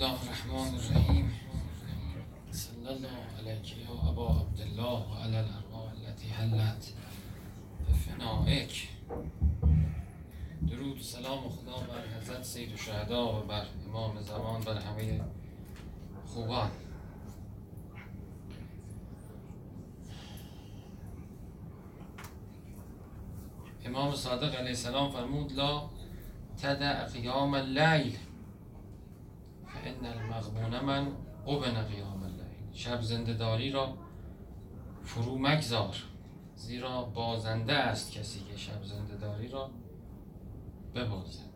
الله الرحمن الرحیم. صلی الله علیک یا ابا عبدالله و علی الارواح التي حلت. بفنائک درود و سلام خدا بر حضرت سید شهدا و بر امام زمان بر همه خوبان. امام صادق علیه السلام فرمود لا تدع قیام اللیل. فان المغبون من ابن قیام اللیل شب زندهداری را فرو مگذار. زیرا بازنده است کسی که شب زندهداری را ببازد.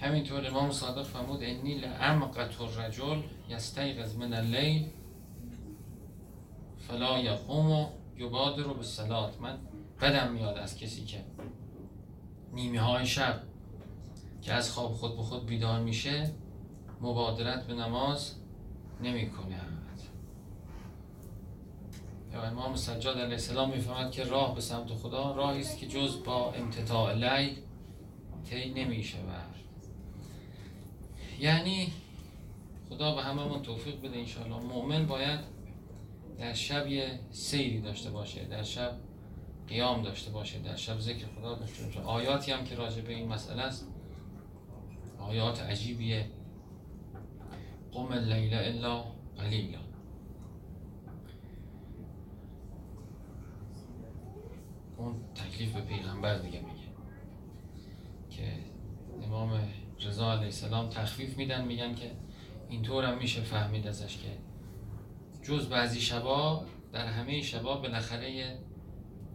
همینطور امام صادق فرمود انی لعمقت الرجل یستیقظ من اللیل فلا یقوم و یبادر به صلات من بدم میاد از کسی که نیمه های شب که از خواب خود به خود بیدار میشه مبادرت به نماز نمی کند یا امام سجاد علیه السلام می‌فهمد که راه به سمت خدا راهی است که جز با امتطاع لیل طی نمی شود یعنی خدا به هممون توفیق بده انشاءالله. مؤمن باید در شب یه سیری داشته باشه در شب قیام داشته باشه در شب ذکر خدا داشته باشه. آیاتی هم که راجع به این مسئله است. آیات عجیبیه. قم اللیل الا قلیلا اون تکلیف به پیغمبر دیگه میگه که امام رضا علیه السلام تخفیف میدن میگن که اینطور هم میشه فهمید ازش که جز بعضی شبا در همه شبا بالاخره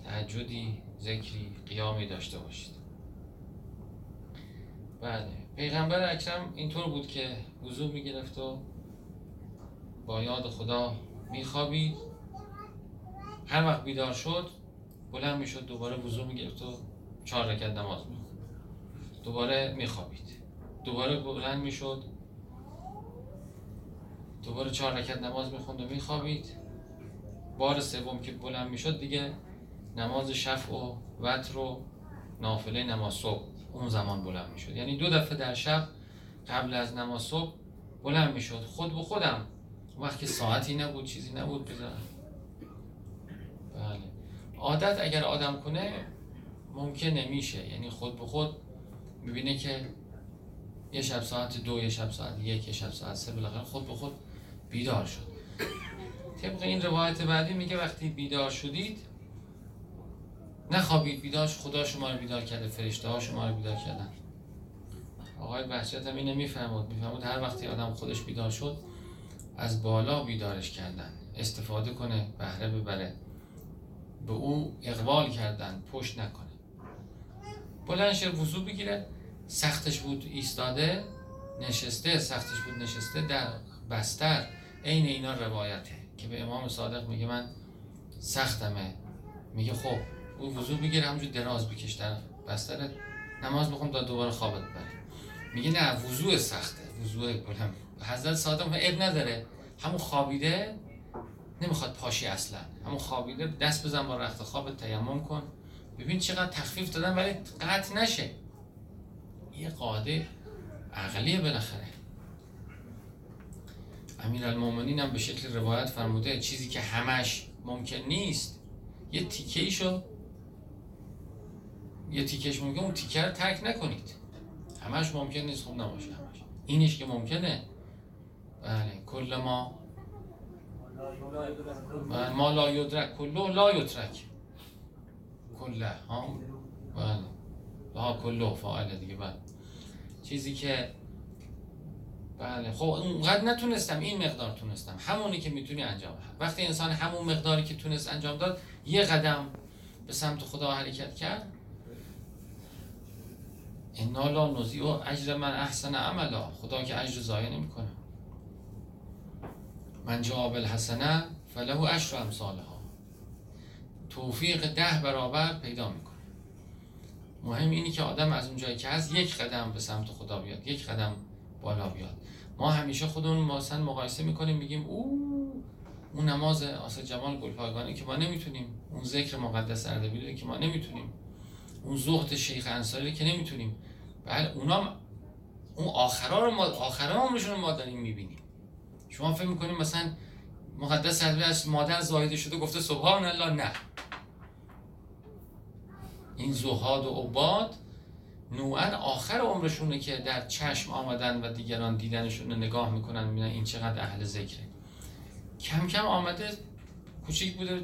تهجدی ذکری قیامی داشته باشید. بله پیغمبر اکرم اینطور بود که وضو می‌گرفت و با یاد خدا میخوابید. هر وقت بیدار شد بلند می‌شد دوباره وضو می‌گرفت و چهار رکعت نماز می‌خوند. دوباره میخوابید. دوباره بلند می‌شد دوباره چهار رکعت نماز می‌خوند و میخوابید. بار سوم که بلند می‌شد دیگه نماز شفع و وتر و نافله نماز صبح. اون زمان بلند می‌شد. یعنی دو دفعه در شب قبل از نماز صبح بلند می‌شد. خود به خودم. وقت که ساعتی نبود چیزی نبود بزنم بله. عادت اگر آدم کنه ممکن نمیشه یعنی خود به خود می‌بینه که یه شب ساعت دو یه شب ساعت یک یه شب ساعت سه بالاخره خود به خود بیدار شد. طبق این روایت بعدی میگه وقتی بیدار شدید نخوابید بیدار خدا شما رو بیدار کرده فرشته ها شما رو بیدار کردن. آقای بحشت هم اینه میفهمود میفهمود هر وقتی آدم خودش بیدار شد از بالا بیدارش کردن. استفاده کنه بهره ببره. به او اقبال کردن پشت نکنه. بلندش وضو بگیره. سختش بود ایستاده نشسته سختش بود نشسته در بستر. عین اینا روایته. که به امام صادق میگه من سختمه. میگه خب او وضو بگیره همونجور دراز بکش در بستر. نماز بخون تا دوباره خوابت بره میگه نه وضوع سخته. وضوع بلند حضرت صادق اب نداره. همون خوابیده نمی‌خواد پاشی اصلا. همون خوابیده دست بزن با رخت خواب تیمم کن. ببین چقدر تخفیف دادن ولی قطع نشه. یه قاعده عقلیه بالاخره. امیر هم به شکل روایت فرموده چیزی که همش ممکن نیست یه تیکه ایشو یه تیکش ممکن اون تیکه رو ترک نکنید. همش ممکن نیست خوب نباشه همش. اینش که ممکنه. بله کل ما بله ما لا یدرک کلو لا یترک. کله ها؟ بله. لا کلو فاعل دیگه بله. چیزی که بله. خب اونقدر نتونستم این مقدار تونستم. همونی که می‌تونی انجام وقتی انسان همون مقداری که تونست انجام داد یه قدم به سمت خدا حرکت کرد. انا لا نضیع اجر من احسن عملا خدا که اجر ضایع نمی‌کنه من جاء بالحسنه فله عشر امثالها توفیق ده برابر پیدا می‌کنه مهم اینی که آدم از اون جایی که هست یک قدم به سمت خدا بیاد یک قدم بالا بیاد ما همیشه خودمون مثلا مقایسه می‌کنیم میگیم او اون نماز آسا جمال گلپایگانی که ما نمی‌تونیم اون ذکر مقدس اردبیلی که ما نمی‌تونیم اون زهد شیخ انصاری که نمی‌تونیم. بله اونام اون آخرا رو ما آخرا عمرشون رو ما داریم می‌بینیم. شما فکر می‌کنیم مثلا مقدس از مادر زایده شده گفته سبحان الله نه. این زهاد و عباد نوعا آخر عمرشونه که در چشم آمدن و دیگران دیدنشون رو نگاه می‌کنن می‌بینن این چقدر اهل ذکره. کم کم آمده کوچیک بوده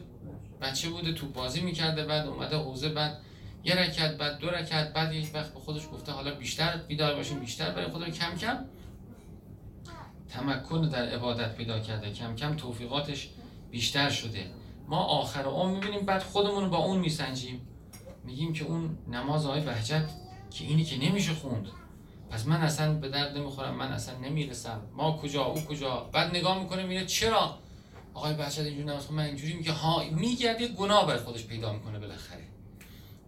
بچه بوده تو بازی می‌کرده بعد اومده حوزه بعد یه رکت بعد دو رکت بعد یک وقت به خودش گفته حالا بیشتر بیدار باشیم بیشتر برای خدا کم کم. تمکن در عبادت پیدا کرده کم کم توفیقاتش بیشتر شده. ما آخر عمر می‌بینیم بعد خودمون رو با اون میسنجیم. میگیم که اون نماز آقای بهجت که اینی که نمیشه خوند. پس من اصلا به درد نمی‌خورم من اصلا نمی‌رسم. ما کجا او کجا؟ بعد نگاه می‌کنه میره چرا آقای بهجت اینجوری نماز من اینجوری میگه ها میگرده گناه برای خودش پیدا می‌کنه بالاخره.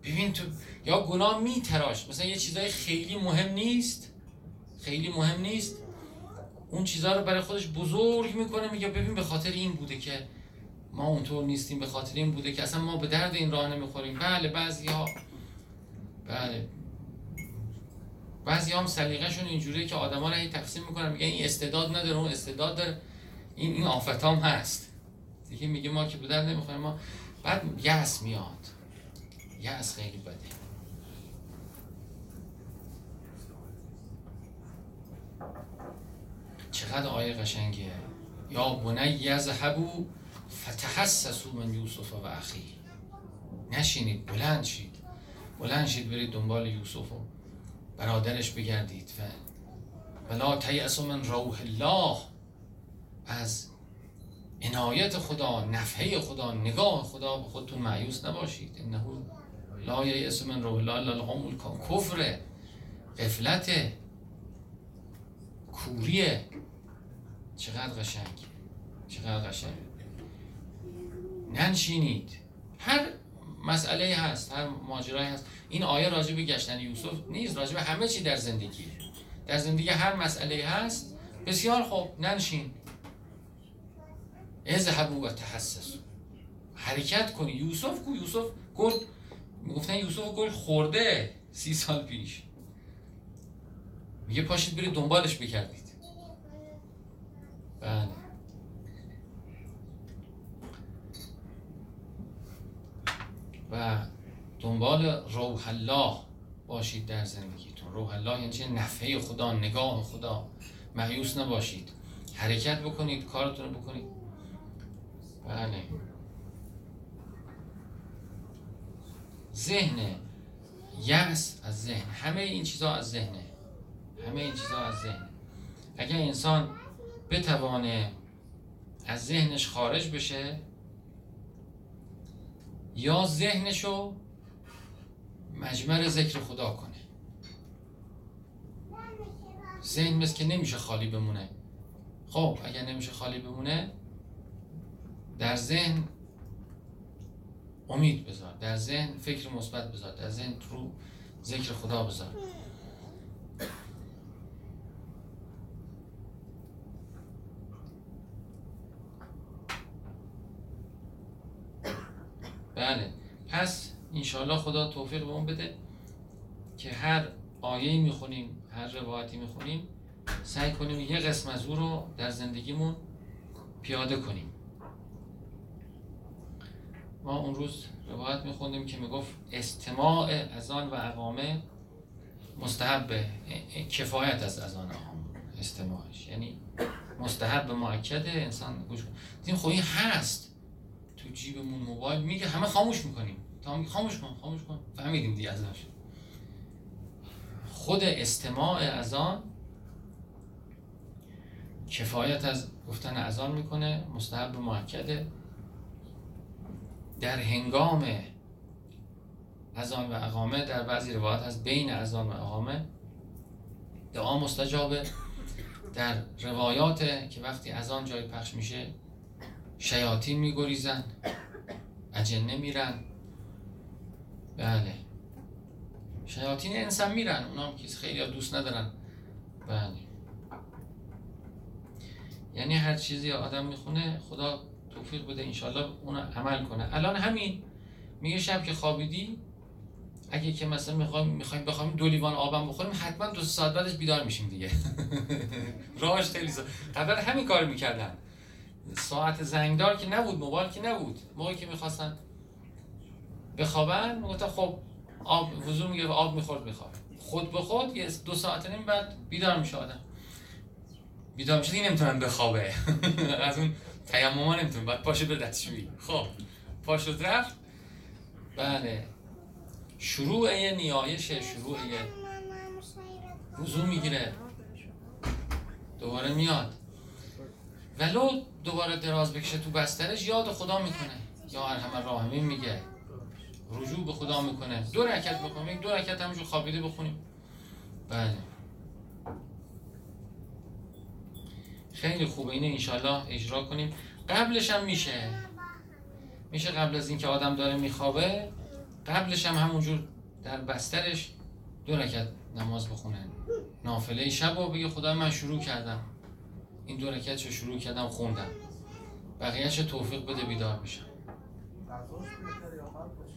ببین تو یا گناه میتراش مثلا یه چیزای خیلی مهم نیست. خیلی مهم نیست. اون چیزها رو برای خودش بزرگ می‌کنه میگه ببین به خاطر این بوده که ما اونطور نیستیم به خاطر این بوده که اصلا ما به درد این راه نمی‌خوریم. بله بعضی ها بله. بعضی هم سلیقه‌شون اینجوریه که آدما رو تقسیم می‌کنن میگن این استعداد نداره اون استعداد داره. این این آفتام هست. دیگه میگه ما که به درد نمی‌خوریم ما بعد یأس میاد. یأس خیلی بده چقدر آیه قشنگه یا بنی یذهبوا فتحسسوا من یوسف و اخی نشینید بلند شید. بلند شید برید دنبال یوسف و برادرش بگردید. و ولا تیأسوا من روح الله. از عنایت خدا نفحه خدا نگاه خدا به خودتون معیوس نباشید. انه لا یئس من روح الله الا القوم کفر قفلت کوریه. چقدر قشنگ. چقدر قشنگ. ننشینید. هر مسئله هست هر ماجرایی هست. این آیه راجع به گشتن یوسف نیست راجع به همه چی در زندگی. در زندگی هر مسئله هست. بسیار خوب ننشین. اذهبوا و تحسسوا. حرکت کنی. یوسف کو؟ یوسف گل می‌گفتن یوسف گل خورده سی سال پیش. میگه پاشید برید دنبالش بکردید. بله. و دنبال روح الله باشید در زندگیتون. روح الله یعنی چه نفعه خدا نگاه خدا. معیوس نباشید. حرکت بکنید کارتون رو بکنید. بله. ذهن یأس از ذهن. همه این چیزها از ذهنه همه این چیزها از ذهن. اگر انسان بتوانه از ذهنش خارج بشه یا ذهنشو مجمر ذکر خدا کنه. ذهن مثل که نمیشه خالی بمونه. خب اگر نمیشه خالی بمونه در ذهن امید بذار در ذهن فکر مثبت بذار در ذهن رو ذکر خدا بذار. بله پس انشالله خدا توفیق به اون بده که هر آیه می‌خونیم هر روایتی می‌خونیم سعی کنیم یه قسم از او رو در زندگیمون پیاده کنیم. ما اون روز روایت میخوندیم که می‌گفت استماع اذان و اقامه مستحب کفایت از اذان استماعش. یعنی مستحب معکده انسان گوش کنه خب این هست. تو جیبمون موبایل میگه همه خاموش می‌کنیم. تا میگه خاموش کن خاموش کن. فهمیدیم دیگه ازش. خود استماع اذان کفایت از گفتن اذان می‌کنه مستحب معکده در هنگام اذان و اقامه در بعضی روایات هست بین اذان و اقامه دعا مستجابه. در روایات که وقتی اذان جای پخش میشه شیاطین میگریزن اجنه میرن. بله. شیاطین انسان میرن اونا هم که خیلی دوست ندارن. بله. یعنی هر چیزی آدم می‌خونه خدا توفیق بده انشالله اون عمل کنه. الان همین میگه شب که خوابیدی اگه که مثلا می‌خوایم می‌خوایم بخوایم دو لیوان آبم بخوریم حتما دو ساعت بعدش بیدار میشیم دیگه. راهش خیلی قبل همین کار می‌کردن. ساعت زنگدار که نبود موبایل که نبود. موقعی که می‌خواستن بخوابن می‌گفتن خب آب حضور میگه آب می‌خورد می‌خواد خود به خود یه دو ساعت نیم بعد بیدار میشه آدم. بیدار میشه دیگه نمی‌تونن بخوابه. از اون تیمم نمی‌تونه بعد پاشه به دستشویی خب پاشو رفت. بله. شروع یه نیایش شروع یه وضوع می‌گیره. دوباره میاد. ولو دوباره دراز بکشه تو بسترش یاد خدا می‌کنه. یا ارحم الراحمین میگه. رجوع به خدا می‌کنه. دو رکت بخونیم دو رکت همونجور خوابیده بخونیم. بله. خیلی خوبه اینه انشالله اجرا کنیم. قبلش هم میشه. میشه قبل از اینکه آدم داره میخوابه قبلش هم همونجور در بسترش دو رکت نماز بخونه نافله شب و بگه خدا من شروع کردم. این دو رکت رو شروع کردم خوندم. بقیهش توفیق بده بیدار بشم.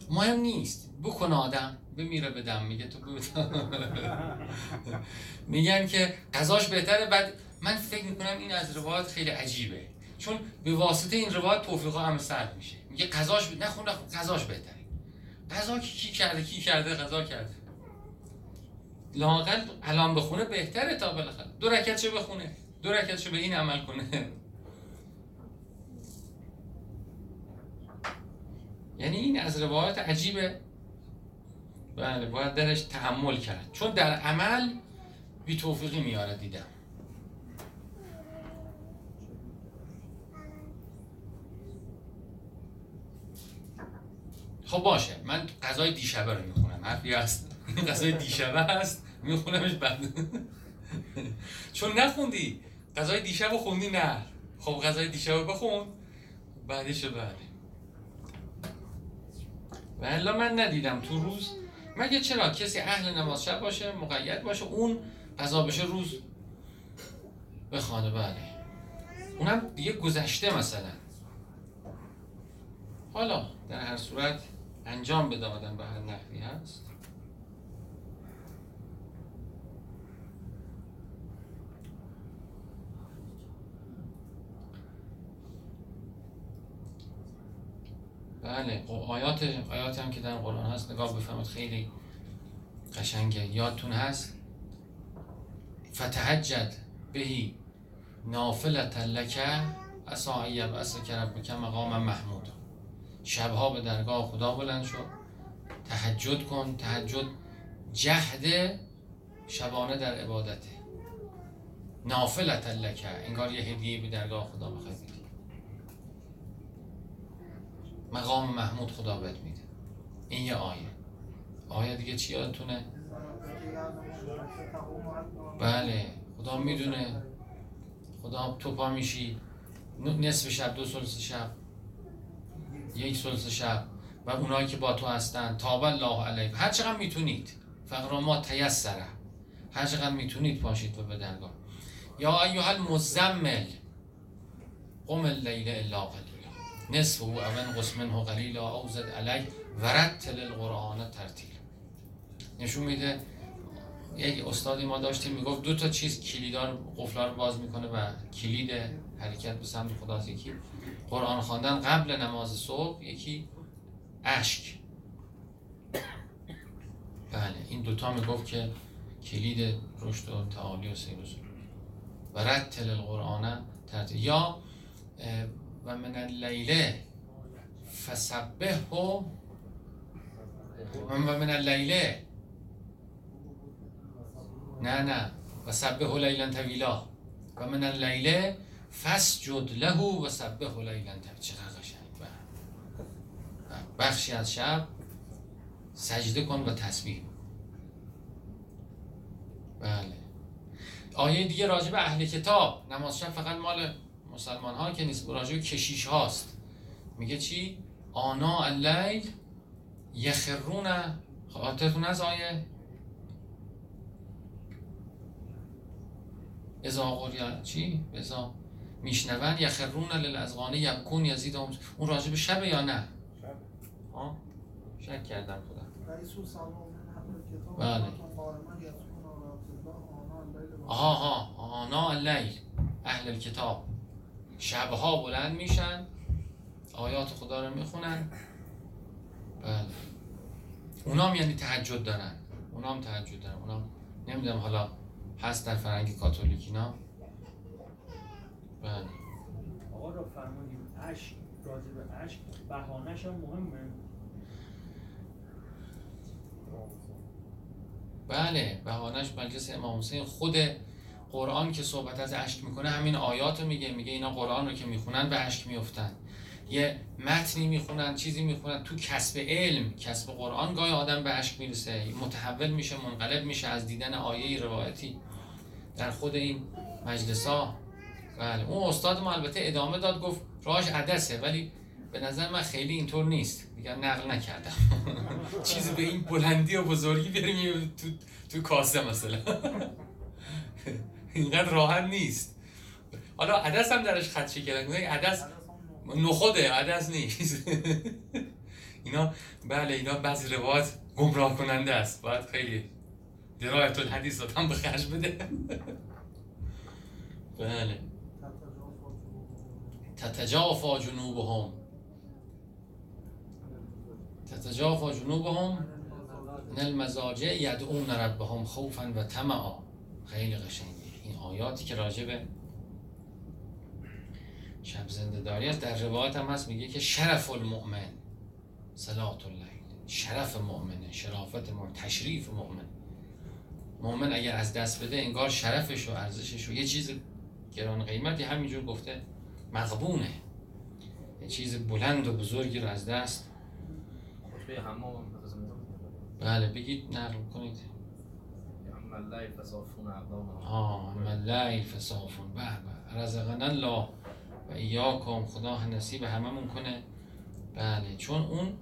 مهم نیست. بکن آدم. بمیره بدم میگه تو میگن که قضاش بهتره بعد من فکر می‌کنم این از روایت خیلی عجیبه. چون به واسطه این روایت توفیقا هم سرد میشه. میگه قضاش ب... نخون قضاش بهتره. قضا کی کرده؟ کی کرده؟ قضا کرده. لاقل الان بخونه بهتره تا بالاخره. دو رکعت چه بخونه. دو رکعت به این عمل کنه. یعنی این از روایت عجیبه. بله باید درش تحمل کرد. چون در عمل بی توفیقی میاره دیدم. خب باشه من غذای دیشبه رو می‌خونم. حرفی هست. غذای دیشبه هست میخونمش بعد. چون نخوندی. غذای دیشب رو خوندی نه. خب غذای دیشب رو بخون. بعدش بعد. و من ندیدم تو روز. مگه چرا؟ کسی اهل نماز شب باشه مقید باشه اون قضا بشه روز. بخوانه بله اونم دیگه گذشته مثلا. حالا در هر صورت انجام بده آدم به هر نحوی هست. بله خب آیات آیات هم که در قرآن هست نگاه بفهمید خیلی قشنگه. یادتون هست؟ فتحجد بهی نافلت لکه اسا ایب اسا که مقام محمود. شبها به درگاه خدا بلند شد تهجد کن. تهجد جهد شبانه در عبادته. نافلت لکه انگار یه هدیه به درگاه خدا بخوای مقام محمود خدا بهت میده. این یه آیه. آیه دیگه چی یادتونه؟ بله. خدا می‌دونه. خدا تو پا میشی. نصف شب دو سلس شب. یک سلس شب و اونایی که با تو هستن تاب الله علیک هر چقدر می‌تونید. فقط ما تیسره. هر چقدر می‌تونید پاشید و به درگاه یا ایها المزمل. قم اللیل الا نصف او اون قسمن قلیلا او زد علی ورتل القرآن ترتیل نشون میده یک استادی ما داشتیم می‌گفت دو تا چیز کلیدار قفلا رو باز می‌کنه و کلید حرکت به سمت خداست یکی قرآن خواندن قبل نماز صبح یکی اشک. بله این دوتا می‌گفت که کلید رشد و تعالی و سیر و رتل القرآن ترتیل یا و من اللیله فسبه و من اللیله نه نه. و سبه لیلا طویلا. و من اللیله فسجد له و سبه لیلا چقدر قشنگ. بخشی از شب سجده کن و تسبیح. بله. آیه دیگه راجع اهل کتاب. نماز شب فقط مال مسلمان ها که نیست. راجع کشیش هاست. میگه چی؟ آنا اللیل یخرون. خاطرتون از آیه. ازا قریا چی؟ ازا میشنون یخرون للازغانه یبکون یزید اون راجع به شب یا نه؟ شب شک کردم خدا. بله. آها ها آنا اللیل اهل کتاب شبها بلند میشن. آیات خدا رو می‌خونن. بله. اونام یعنی تهجد دارن. اونام تهجد دارن. اونام نمی‌دونم حالا هست در فرنگ کاتولیک اینا. بله. آقا را فرمودیم عشق راجع به عشق بهانش هم مهمه. بله بهانش مجلس امام حسین خود قرآن که صحبت از اشک می‌کنه همین آیات رو میگه میگه اینا قرآن رو که می‌خونن به اشک میفتن یه متنی می‌خونن چیزی می‌خونن تو کسب علم کسب قرآن گاهی آدم به اشک می‌رسه. متحول میشه منقلب میشه از دیدن آیه روایتی. در خود این مجلس ها بله اون استاد ما البته ادامه داد گفت راش عدسه ولی به نظر من خیلی اینطور نیست. دیگه نقل نکردم. چیزی به این بلندی و بزرگی بریم تو, تو کاسه مثلا. اینقدر راحت نیست. حالا عدس هم درش خدشه کردن عدس نخوده عدس نیست. اینا بله اینا بعضی روایت گمراه کننده است. باید خیلی درایت الحدیث هم به خرج بده. بله. تتجافا جنوبهم. تتجافا جنوبهم. من المزاجع یدعون ربهم خوفا و طمعا. خیلی قشنگه. این آیاتی که راجع به شب زنده داری است در روایت هم هست میگه که شرف المؤمن. صلات اللیل شرف مؤمنه شرافت مؤمن تشریف مؤمن. مؤمن اگر از دست بده انگار شرفش و ارزشش و یه چیز گران قیمتی همینجور گفته. مغبونه. یه چیز بلند و بزرگی رو از دست. بله بگید نقل کنید. آه فصافون به به. رزقنا الله و ایاکم. خدا نصیب هممون کنه. بله چون اون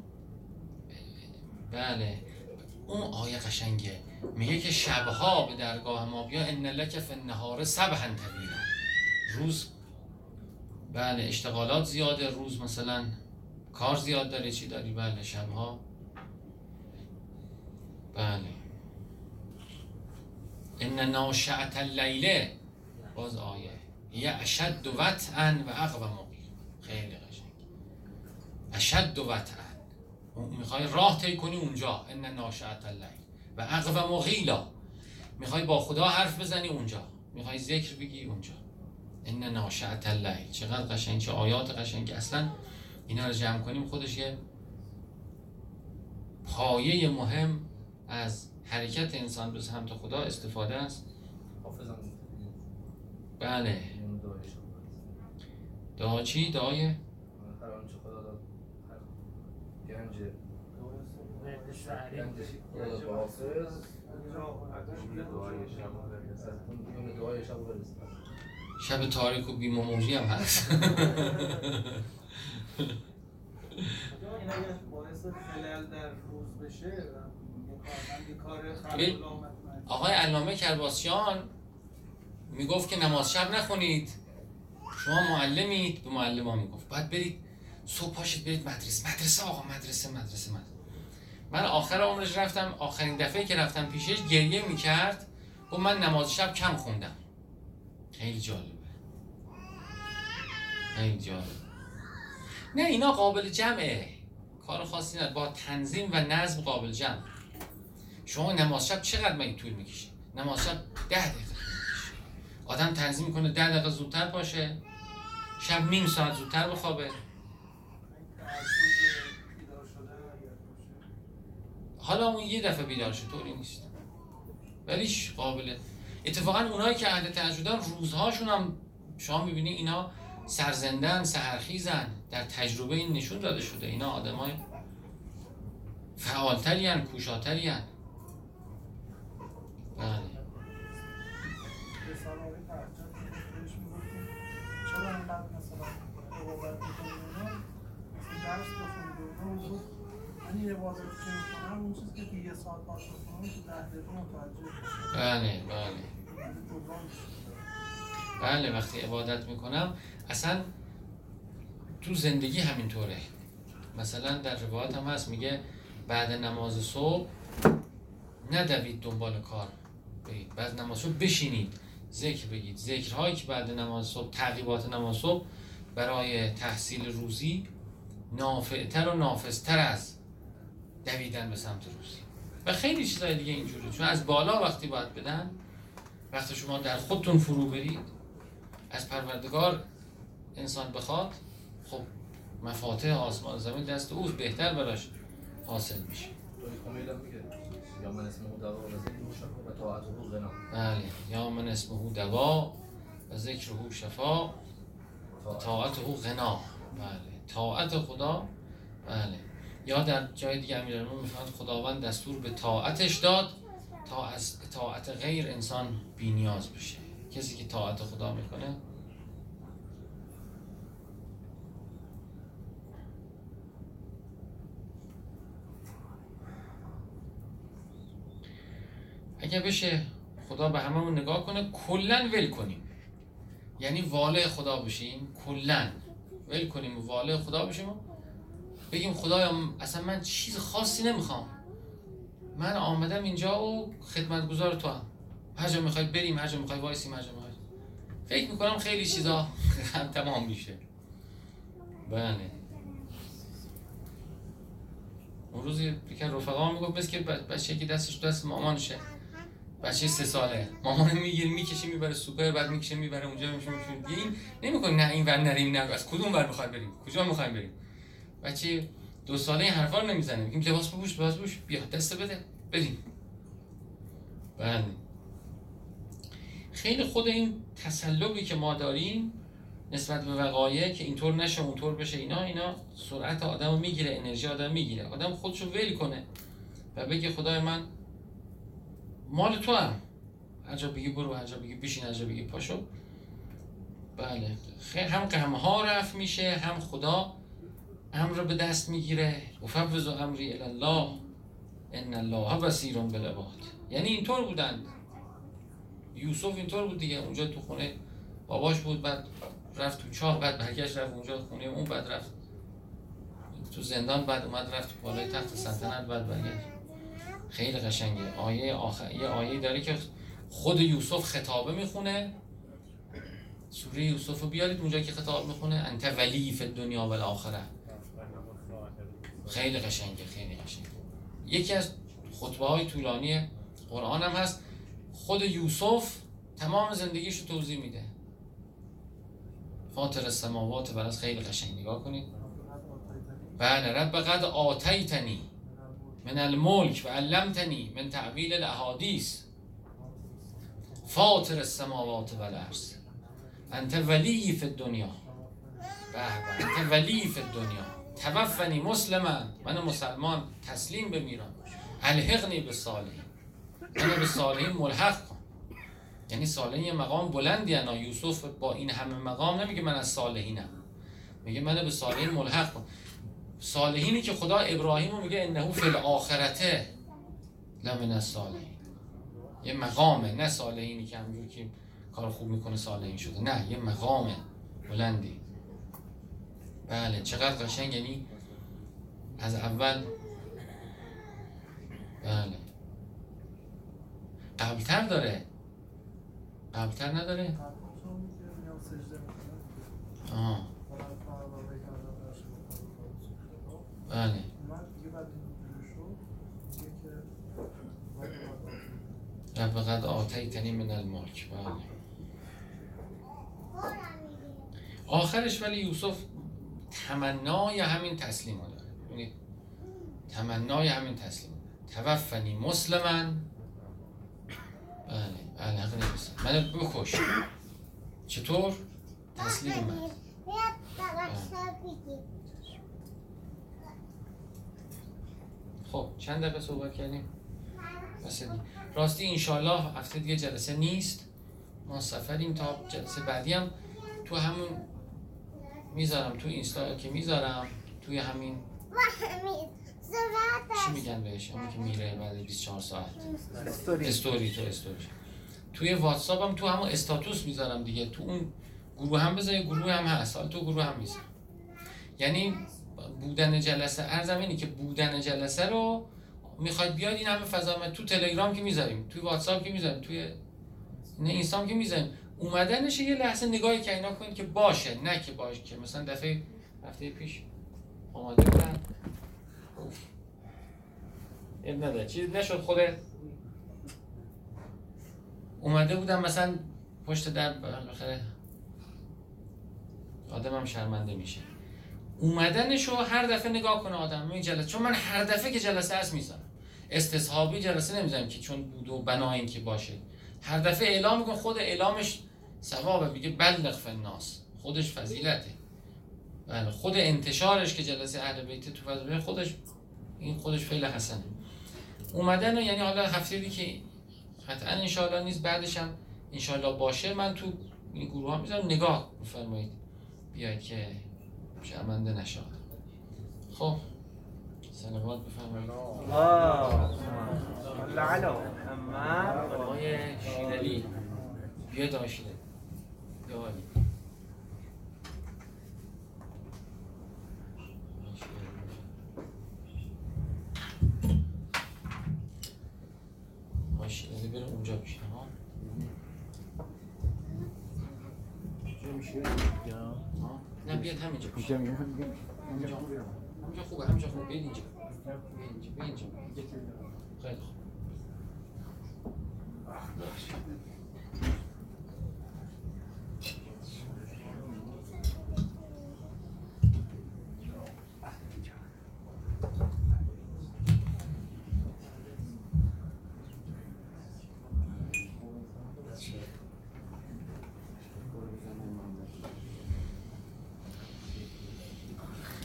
بله اون آیه قشنگه. میگه که شبها به درگاه ما بیا ان لک فی النهار سبحا طویلا روز بله اشتغالات زیاده روز مثلا کار زیاد داره چی داری؟ بله شبها. بله. ان ناشعت اللیله باز آیه. یه اشد وطعا و اقوى مقیم. خیلی قشنگ. اشد وطعا. می‌خوای راه طی کنی اونجا. ان ناشعت اللیل. و اقوى مقیلا. می‌خوای با خدا حرف بزنی اونجا. می‌خوای ذکر بگی اونجا. ان ناشعت اللیل چقدر قشنگ چه آیات قشنگ. اصلا اینا رو جمع کنیم خودش یه پایه مهم از حرکت انسان به سمت خدا استفاده است. بله. دعا چی؟ دعای؟ دعای شب تاریک و بیموجی هم هست. آقای علامه کرباسیان می‌گفت که نماز شب نخونید. شما معلمید. به معلم ها می‌گفت. باید برید صبح پاشید برید مدرسه. مدرسه آقا مدرسه مدرسه مدرسه. من آخر عمرش رفتم. آخرین دفعه که رفتم پیشش گریه می‌کرد. و من نماز شب کم خوندم. خیلی جالبه خیلی جالب نه اینا قابل جمعه. کار خاصی نداره. با تنظیم و نظم قابل جمع. شما نماز شب چقدر مگه طول می‌کشه؟ نماز شب ده دقیقه می‌کشه. آدم تنظیم کنه ده دقیقه زودتر باشه شب نیم ساعت زودتر بخوابه. حالا اون یه دفعه بیدار شد طوری نیست. ولیش قابله. اتفاقا اونایی که اهل تهجدن روزهاشون هم شما می‌بینی اینا سرزندن سهرخیزن در تجربه این نشون داده شده اینا آدمای فعالتری هن کوشاتری هن بله. بله بله. بله وقتی عبادت می‌کنم اصلا تو زندگی همینطوره. مثلا در روایت هم هست میگه بعد نماز صبح ندوید دنبال کار. برید بعد نماز صبح بشینید. ذکر بگید. ذکرهایی که بعد نماز صبح تعقیبات نماز صبح برای تحصیل روزی نافعتر و نافذتر از دویدن به سمت روزی. و خیلی چیزای دیگه اینجوری چون از بالا وقتی باید بدن وقتی شما در خودتون فرو برید. از پروردگار انسان بخواد خب مفاتح آسمان زمین دست اوست بهتر براش حاصل میشه. یا من او دوا و ذکر او غنا. بله یا من اسمه دوا و ذکره شفا و طاعت او غنا. بله طاعت خدا بله. یا در جای دیگه امیرالمومنین می‌فهمد خداوند دستور به طاعتش داد تا از طاعت غیر انسان بینیاز بشه. کسی که طاعت خدا می‌کنه اگه بشه خدا به هممون نگاه کنه کلا ول کنیم. یعنی واله خدا بشیم کلا. ول کنیم واله خدا بشیم بگیم خدایا اصلا من چیز خاصی نمی‌خوام. من آمدم اینجا و خدمتگزار تو هم. هر جا می‌خوای بریم هر جا می‌خوای وایسیم هر جا می‌خوای. فکر می‌کنم خیلی چیزا هم تمام میشه. بله. اون روز یکی رفقا می‌گفت بس که بچه که دستش دست مامانشه. بچه سه ساله. مامان می‌گیره می‌کشه می‌بره سوپر بعد می‌کشه می‌بره اونجا میشه میشه. این نمی‌کنه نه این ور نریم نه از کدوم ور می‌خوای بریم؟ کجا می‌خوایم بریم؟ بچه دو ساله این حرفا رو نمی‌زنه. میگیم لباس بپوش لباس بپوش بیا دست بده. بریم. بله. خیلی خود این تسلبی که ما داریم نسبت به وقایع که اینطور نشه اونطور بشه اینا اینا سرعت آدم رو می‌گیره انرژی آدم می‌گیره. آدم خودشو ول کنه و بگه خدای من مال تو هم. جا بگی برو جا بگی بشین جا بگی پاشو. بله. هم غم ها رفت میشه هم خدا امر به دست می‌گیره. و فوض امری الله ان الله بصیر بالعباد. یعنی اینطور بودن. یوسف اینطور بود دیگه. اونجا تو خونه باباش بود بعد رفت تو چاه بعد برگشت رفت اونجا خونه اون بعد رفت تو زندان بعد اومد رفت بالای تخت سلطنت بعد برگشت. خیلی قشنگه. آیه آخر یه آیه داره که خود یوسف خطابه می‌خونه. سوره یوسف رو بیارید اونجا که خطاب می‌خونه. انت ولی فی دنیا و الاخره. خیلی قشنگه خیلی قشنگه. یکی از خطبه های طولانی قرآن هم هست. خود یوسف تمام زندگیش رو توضیح میده. فاطر السماوات و خیلی قشنگ نگاه کنید. بله رب قد آتیتنی. من الملک و علمتنی من تعویل الاحادیث. فاطر السماوات و الارض انت ولی فی الدنیا. به انت ولی فی الدنیا. توفنی مسلما من مسلمان تسلیم بمیرم. الحقنی به صالحین. من به صالحین ملحق کن. یعنی صالحین یه مقام بلندی انا. یوسف با این همه مقام نمیگه من از صالحینم. میگه من به صالحین ملحق کن. صالحینی که خدا ابراهیم رو میگه انه فی الاخرته لمن الصالحین. یه مقامه نه صالحینی که همجور که کار خوب می‌کنه صالحین شده. نه یه مقامه. بلندی. بله چقدر قشنگ یعنی از اول بله. قبلتر داره. قبلتر نداره؟ آه. بله. رب قد آتیتنی من الملک بله. آخرش ولی یوسف تمنای همین تسلیم رو داره. ببینید تمنای همین تسلیم. توفنی مسلما. بله بله حق نیست. منو بکش. چطور؟ تسلیم من. خب چند دقیقه صحبت کردیم؟ بس راستی انشالله هفته دیگه جلسه نیست. ما سفریم تا جلسه بعدی هم تو همون می‌ذارم تو اینستا که می‌ذارم توی همین چی میگن بهش؟ همون که میره بعد 24 ساعت. استوری. استوری تو استوری. توی واتساپ هم تو همون استاتوس می‌ذارم دیگه. تو اون گروه هم بذار یه گروه هم هست. حالا تو گروه هم می‌ذارم یعنی بودن جلسه ارزم اینه که بودن جلسه رو می‌خواید بیاد این همه فضا تو تلگرام که می‌ذاریم توی واتساپ که می‌ذاریم توی نه اینستام که می‌ذاریم. اومدنش یه لحظه نگاهی که اینا کنید که باشه نه که باشه. که مثلا دفعه هفته پیش آماده بودن. نداره. چیز نشد خود اومده بودم مثلا پشت در بالاخره آدم هم شرمنده میشه. اومدنش رو هر دفعه نگاه کنه آدم. این جلسه چون من هر دفعه که جلسه هست می‌زنم استصحابی جلسه نمی‌زنم که چون بود و بنا این که باشه. هر دفعه اعلام میکن خود اعلامش ثوابه. میگه بلغ فناس خودش فضیلته. بله خود انتشارش که جلسه اهل بیت تو فضیلت خودش این خودش فعل حسنه. اومدن و یعنی حالا هفته دیگه که قطعا انشالله نیست بعدش هم انشالله باشه. من تو این گروه ها می‌ذارم. نگاه بفرمایید بیاید که شرمنده نشود خب. سلامات بفرمایید. لعله محمد. آقای شیرالی بیا آقای شیرالی بیا آقای. آقای شیرالی بره اونجا بشینه ها ها؟ نه بیاد همینجا بشین. همینجا همینجا خوبه همینجا خوبه بیاد اینجا بیاد اینجا بیاد اینجا خیلی خوب.